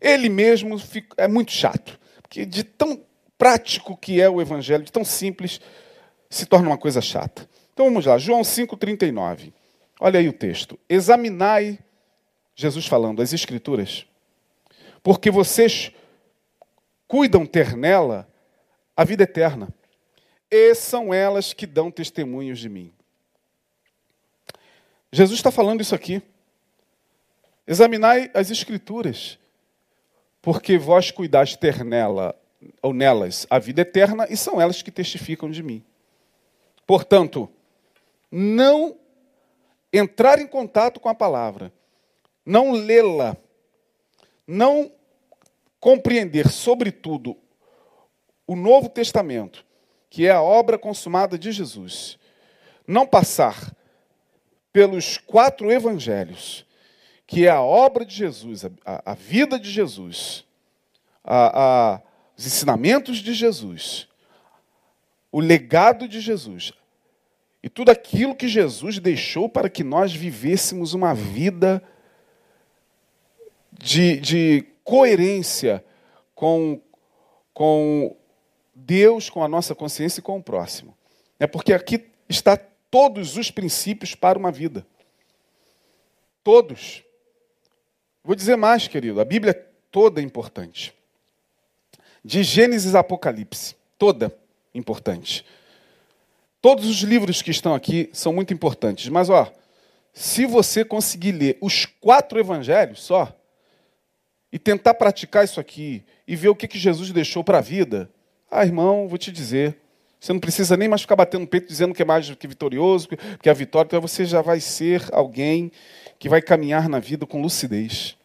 Ele mesmo é muito chato. Porque de tão prático que é o evangelho, de tão simples, se torna uma coisa chata. Então vamos lá, João 5,39. Olha aí o texto. Examinai, Jesus falando, as Escrituras, porque vocês cuidam ter nela a vida eterna, e são elas que dão testemunhos de mim. Jesus está falando isso aqui. Examinai as Escrituras, porque vós cuidais ter nela ou nelas a vida eterna, e são elas que testificam de mim. Portanto, não entrar em contato com a palavra, não lê-la, não compreender, sobretudo, o Novo Testamento, que é a obra consumada de Jesus, não passar pelos quatro evangelhos, que é a obra de Jesus, a, a vida de Jesus, a, a, os ensinamentos de Jesus, o legado de Jesus, e tudo aquilo que Jesus deixou para que nós vivêssemos uma vida de, de coerência com, com Deus, com a nossa consciência e com o próximo. É porque aqui está todos os princípios para uma vida. Todos. Vou dizer mais, querido, a Bíblia toda é importante. De Gênesis a Apocalipse, toda importante. Todos os livros que estão aqui são muito importantes, mas ó, se você conseguir ler os quatro evangelhos só e tentar praticar isso aqui e ver o que, que Jesus deixou para a vida, ah, irmão, vou te dizer, você não precisa nem mais ficar batendo no peito dizendo que é mais do que vitorioso, que é a vitória, então você já vai ser alguém que vai caminhar na vida com lucidez.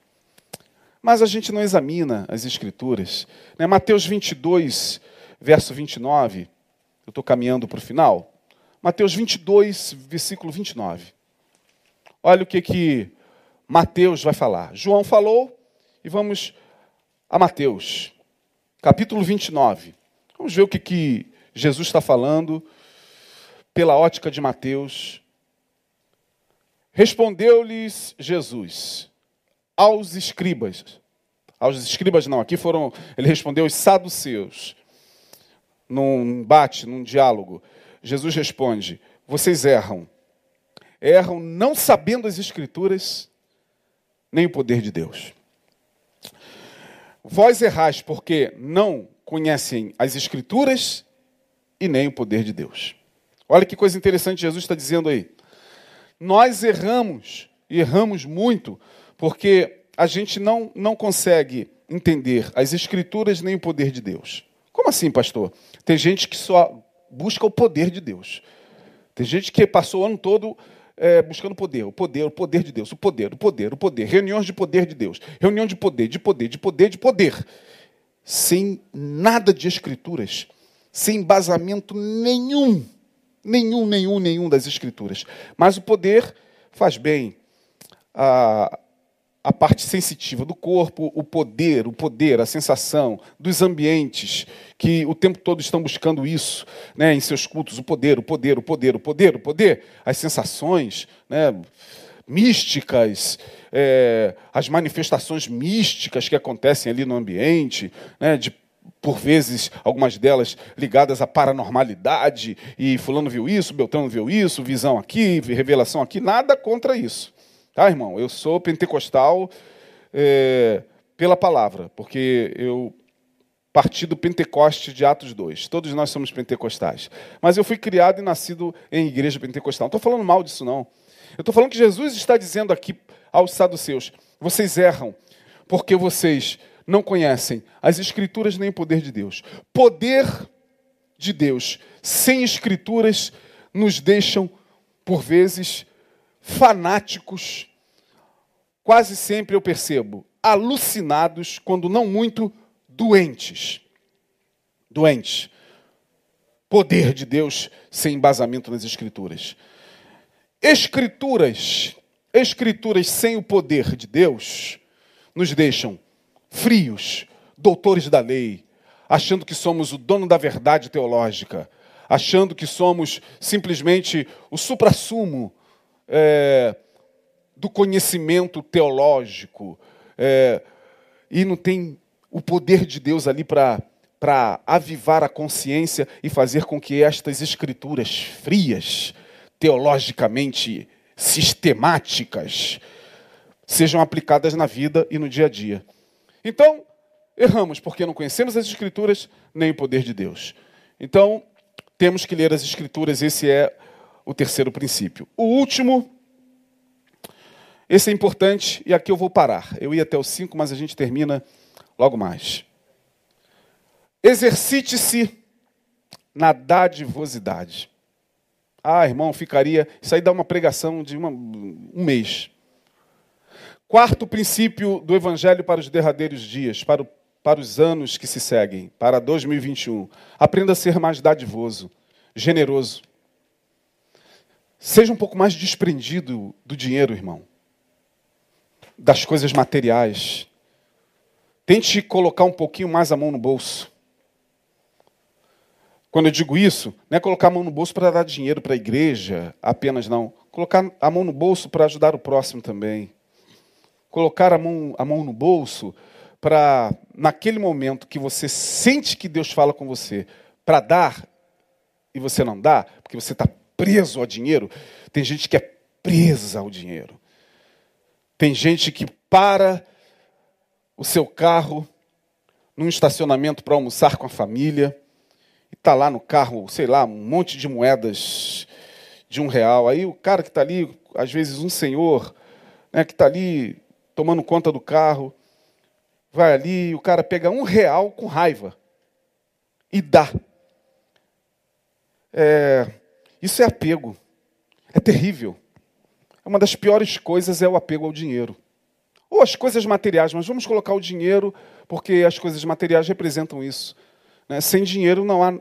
Mas a gente não examina as Escrituras. Né? Mateus 22, verso 29, eu estou caminhando para o final. Mateus 22, versículo 29. Olha o que, que Mateus vai falar. João falou e vamos a Mateus, capítulo 29. Vamos ver o que, que Jesus está falando pela ótica de Mateus. Respondeu-lhes Jesus aos escribas. Aos escribas não, aqui foram, ele respondeu aos saduceus num embate, num diálogo, Jesus responde: Vocês erram. Erram não sabendo as Escrituras, nem o poder de Deus. Vós errais porque não conhecem as Escrituras e nem o poder de Deus. Olha que coisa interessante Jesus está dizendo aí. Nós erramos, erramos muito, porque a gente não, não consegue entender as Escrituras nem o poder de Deus. Como assim, pastor? Tem gente que só busca o poder de Deus. Tem gente que passou o ano todo é, buscando poder, o poder, o poder de Deus, o poder, o poder, o poder, reuniões de poder de Deus, reunião de poder, de poder, de poder, de poder, sem nada de escrituras, sem embasamento nenhum, nenhum, nenhum, nenhum das escrituras. Mas o poder faz bem. A, a parte sensitiva do corpo, o poder, o poder, a sensação dos ambientes que o tempo todo estão buscando isso, né, em seus cultos, o poder, o poder, o poder, o poder, o poder, as sensações, né, místicas, é, as manifestações místicas que acontecem ali no ambiente, né, de por vezes, algumas delas ligadas à paranormalidade, e fulano viu isso, Beltrano viu isso, visão aqui, revelação aqui, nada contra isso. Tá, irmão? Eu sou pentecostal é, pela palavra, porque eu parti do Pentecoste de Atos 2. Todos nós somos pentecostais. Mas eu fui criado e nascido em igreja pentecostal. Não estou falando mal disso, não. Eu estou falando que Jesus está dizendo aqui aos saduceus: vocês erram, porque vocês não conhecem as Escrituras nem o poder de Deus. Poder de Deus sem Escrituras nos deixam, por vezes, fanáticos, quase sempre eu percebo, alucinados, quando não muito doentes. Doentes. Poder de Deus sem embasamento nas Escrituras. Escrituras, Escrituras sem o poder de Deus, nos deixam frios, doutores da lei, achando que somos o dono da verdade teológica, achando que somos simplesmente o suprassumo é, do conhecimento teológico, é, e não tem o poder de Deus ali para avivar a consciência e fazer com que estas escrituras frias, teologicamente sistemáticas, sejam aplicadas na vida e no dia a dia. Então, erramos porque não conhecemos as Escrituras nem o poder de Deus. Então, temos que ler as Escrituras, esse é o terceiro princípio. O último, esse é importante e aqui eu vou parar. Eu ia até o 5, mas a gente termina logo mais. Exercite-se na dadivosidade. Ah, irmão, ficaria. Isso aí dá uma pregação de uma, um mês. Quarto princípio do Evangelho para os derradeiros dias, para, o, para os anos que se seguem, para 2021. Aprenda a ser mais dadivoso, generoso. Seja um pouco mais desprendido do dinheiro, irmão, das coisas materiais. Tente colocar um pouquinho mais a mão no bolso. Quando eu digo isso, não é colocar a mão no bolso para dar dinheiro para a igreja apenas, não. Colocar a mão no bolso para ajudar o próximo também. Colocar a mão, a mão no bolso para, naquele momento que você sente que Deus fala com você, para dar e você não dá, porque você está preso ao dinheiro. Tem gente que é presa ao dinheiro. Tem gente que para o seu carro num estacionamento para almoçar com a família e está lá no carro, sei lá, um monte de moedas de um real. Aí o cara que está ali, às vezes um senhor, né, que está ali tomando conta do carro, vai ali, o cara pega um real com raiva e dá. É, isso é apego. É terrível. Uma das piores coisas é o apego ao dinheiro. Ou as coisas materiais, mas vamos colocar o dinheiro, porque as coisas materiais representam isso. Né? Sem dinheiro não há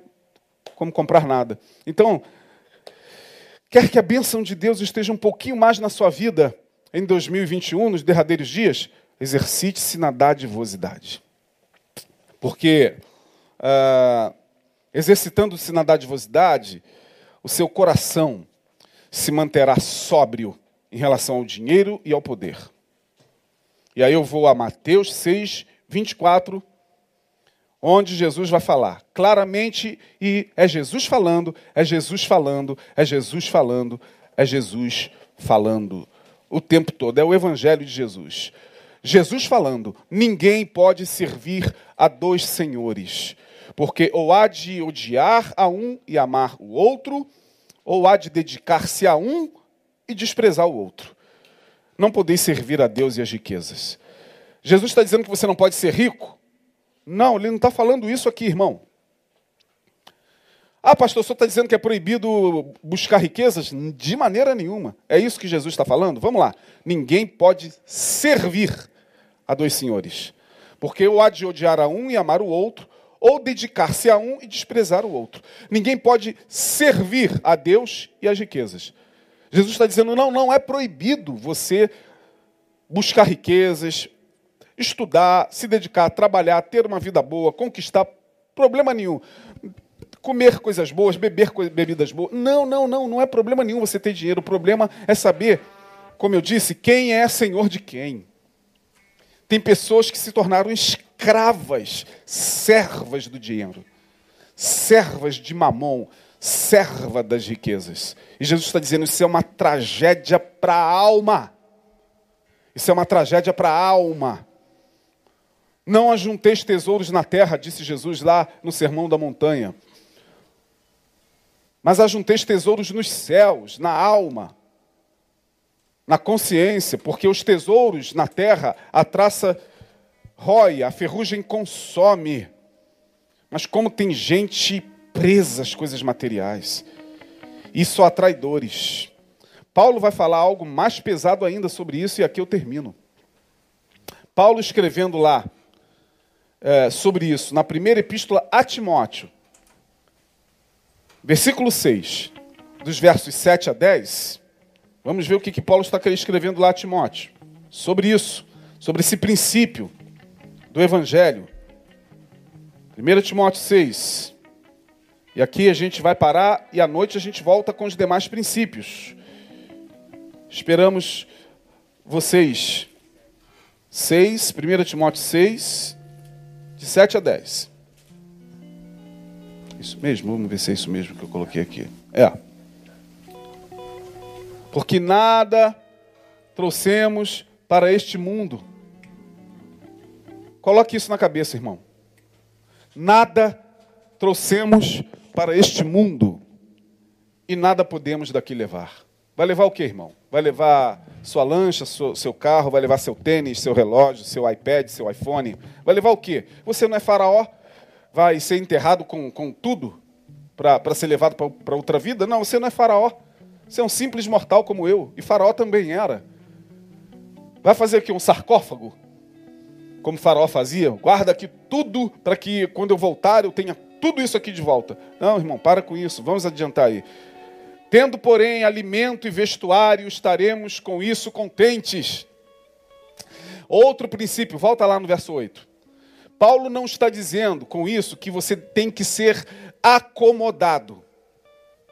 como comprar nada. Então, quer que a bênção de Deus esteja um pouquinho mais na sua vida em 2021, nos derradeiros dias, exercite-se na dadivosidade. Porque, ah, exercitando-se na dadivosidade, o seu coração se manterá sóbrio em relação ao dinheiro e ao poder. E aí eu vou a Mateus 6, 24, onde Jesus vai falar claramente, e é Jesus falando, é Jesus falando, é Jesus falando, é Jesus falando o tempo todo. É o Evangelho de Jesus. Jesus falando: ninguém pode servir a dois senhores, porque ou há de odiar a um e amar o outro, ou há de dedicar-se a um e desprezar o outro. Não podeis servir a Deus e as riquezas. Jesus está dizendo que você não pode ser rico? Não, ele não está falando isso aqui, irmão. Ah, pastor, senhor está dizendo que é proibido buscar riquezas? De maneira nenhuma. É isso que Jesus está falando? Vamos lá. Ninguém pode servir a dois senhores. Porque ou há de odiar a um e amar o outro, ou dedicar-se a um e desprezar o outro. Ninguém pode servir a Deus e as riquezas. Jesus está dizendo: não, não é proibido você buscar riquezas, estudar, se dedicar, trabalhar, ter uma vida boa, conquistar, problema nenhum. Comer coisas boas, beber bebidas boas. Não, não, não, não é problema nenhum você ter dinheiro. O problema é saber, como eu disse, quem é senhor de quem. Tem pessoas que se tornaram escravas, servas do dinheiro, servas de mamão, serva das riquezas. E Jesus está dizendo: isso é uma tragédia para a alma. Isso é uma tragédia para a alma. Não ajunteis tesouros na terra, disse Jesus lá no Sermão da Montanha. Mas ajunteis tesouros nos céus, na alma, na consciência, porque os tesouros na terra a traça rói, a ferrugem consome. Mas como tem gente presa às coisas materiais, isso atrai dores. Paulo vai falar algo mais pesado ainda sobre isso, e aqui eu termino. Paulo escrevendo lá é, sobre isso, na primeira epístola a Timóteo, versículo 6, dos versos 7 a 10, vamos ver o que, que Paulo está escrevendo lá a Timóteo, sobre isso, sobre esse princípio. Do Evangelho. 1 Timóteo 6. E aqui a gente vai parar e à noite a gente volta com os demais princípios. Esperamos vocês. 6, 1 Timóteo 6, de 7 a 10. Isso mesmo, vamos ver se é isso mesmo que eu coloquei aqui. É. Porque nada trouxemos para este mundo. Coloque isso na cabeça, irmão. Nada trouxemos para este mundo e nada podemos daqui levar. Vai levar o que, irmão? Vai levar sua lancha, seu carro, vai levar seu tênis, seu relógio, seu iPad, seu iPhone. Vai levar o que? Você não é faraó? Vai ser enterrado com, com tudo para ser levado para outra vida? Não, você não é faraó. Você é um simples mortal como eu. E faraó também era. Vai fazer aqui um sarcófago? Como faraó fazia? Guarda aqui tudo para que quando eu voltar eu tenha tudo isso aqui de volta. Não, irmão, para com isso. Vamos adiantar aí. Tendo, porém, alimento e vestuário, estaremos com isso contentes. Outro princípio, volta lá no verso 8. Paulo não está dizendo com isso que você tem que ser acomodado.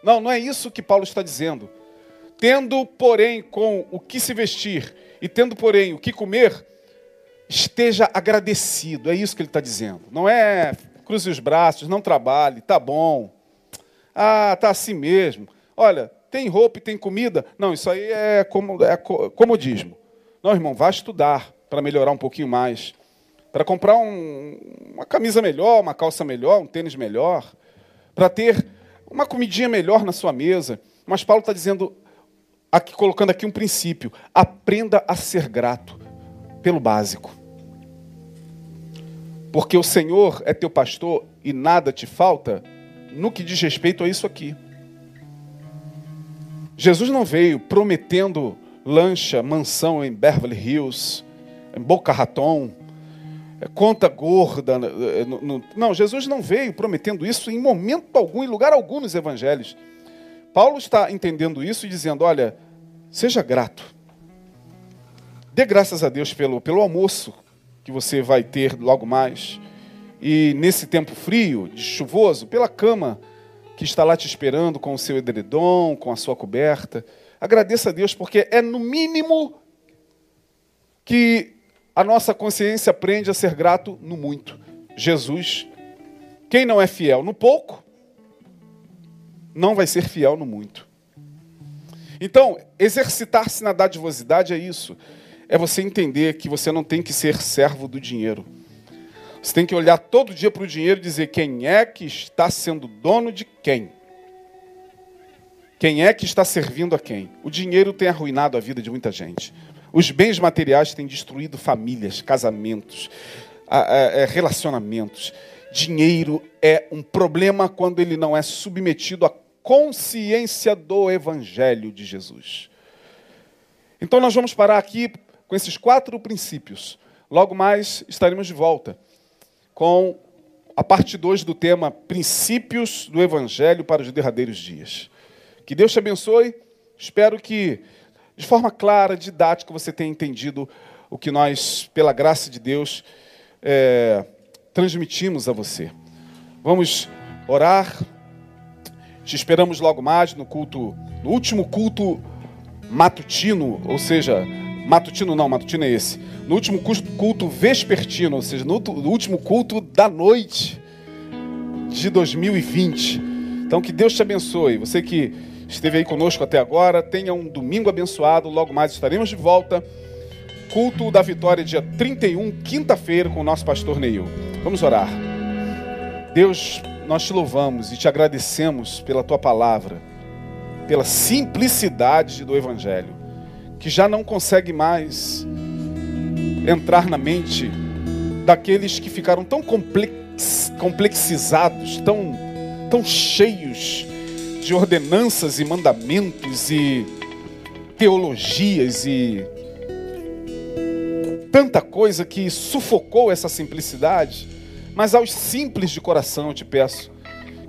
Não, não é isso que Paulo está dizendo. Tendo, porém, com o que se vestir e tendo, porém, o que comer, esteja agradecido. É isso que ele está dizendo. Não é cruze os braços, não trabalhe, tá bom. Ah, tá assim mesmo. Olha, tem roupa e tem comida? Não, isso aí é, como, é comodismo. Não, irmão, vá estudar para melhorar um pouquinho mais. Para comprar um, uma camisa melhor, uma calça melhor, um tênis melhor. Para ter uma comidinha melhor na sua mesa. Mas Paulo está dizendo, aqui, colocando aqui um princípio: aprenda a ser grato pelo básico. Porque o Senhor é teu pastor e nada te falta no que diz respeito a isso aqui. Jesus não veio prometendo lancha, mansão em Beverly Hills, em Boca Raton, é, conta gorda. É, não, Jesus não veio prometendo isso em momento algum, em lugar algum nos evangelhos. Paulo está entendendo isso e dizendo: olha, seja grato. Dê graças a Deus pelo, pelo almoço que você vai ter logo mais. E nesse tempo frio, chuvoso, pela cama que está lá te esperando com o seu edredom, com a sua coberta. Agradeça a Deus, porque é no mínimo que a nossa consciência aprende a ser grato no muito. Jesus, quem não é fiel no pouco, não vai ser fiel no muito. Então, exercitar-se na dadivosidade é isso. É você entender que você não tem que ser servo do dinheiro. Você tem que olhar todo dia para o dinheiro e dizer quem é que está sendo dono de quem. Quem é que está servindo a quem? O dinheiro tem arruinado a vida de muita gente. Os bens materiais têm destruído famílias, casamentos, é, relacionamentos. Dinheiro é um problema quando ele não é submetido à consciência do Evangelho de Jesus. Então nós vamos parar aqui com esses quatro princípios. Logo mais estaremos de volta com a parte 2 do tema Princípios do Evangelho para os derradeiros dias. Que Deus te abençoe. Espero que, de forma clara, didática, você tenha entendido o que nós, pela graça de Deus, é, transmitimos a você. Vamos orar. Te esperamos logo mais no culto, no último culto matutino, ou seja, matutino não, matutino é esse no último culto vespertino, ou seja, no último culto da noite de 2020. Então, que Deus te abençoe. Você que esteve aí conosco até agora, tenha um domingo abençoado. Logo mais estaremos de volta. Culto da Vitória, dia 31, quinta-feira, com o nosso pastor Neil. Vamos orar. Deus, nós te louvamos e te agradecemos pela tua palavra, pela simplicidade do Evangelho, que já não consegue mais entrar na mente daqueles que ficaram tão complex, complexizados, tão, tão cheios de ordenanças e mandamentos e teologias e tanta coisa que sufocou essa simplicidade. Mas aos simples de coração eu te peço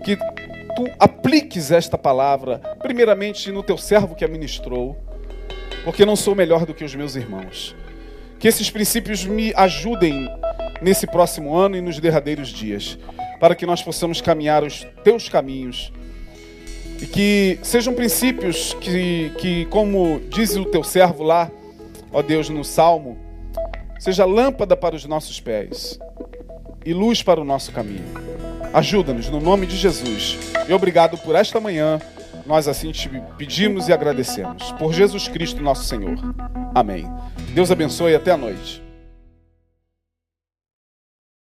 que tu apliques esta palavra, primeiramente no teu servo que a ministrou, porque não sou melhor do que os meus irmãos. Que esses princípios me ajudem nesse próximo ano e nos derradeiros dias, para que nós possamos caminhar os teus caminhos e que sejam princípios que, que como diz o teu servo lá, ó Deus, no Salmo, seja lâmpada para os nossos pés e luz para o nosso caminho. Ajuda-nos no nome de Jesus. E obrigado por esta manhã. Nós assim te pedimos e agradecemos. Por Jesus Cristo, nosso Senhor. Amém. Deus abençoe e até a noite.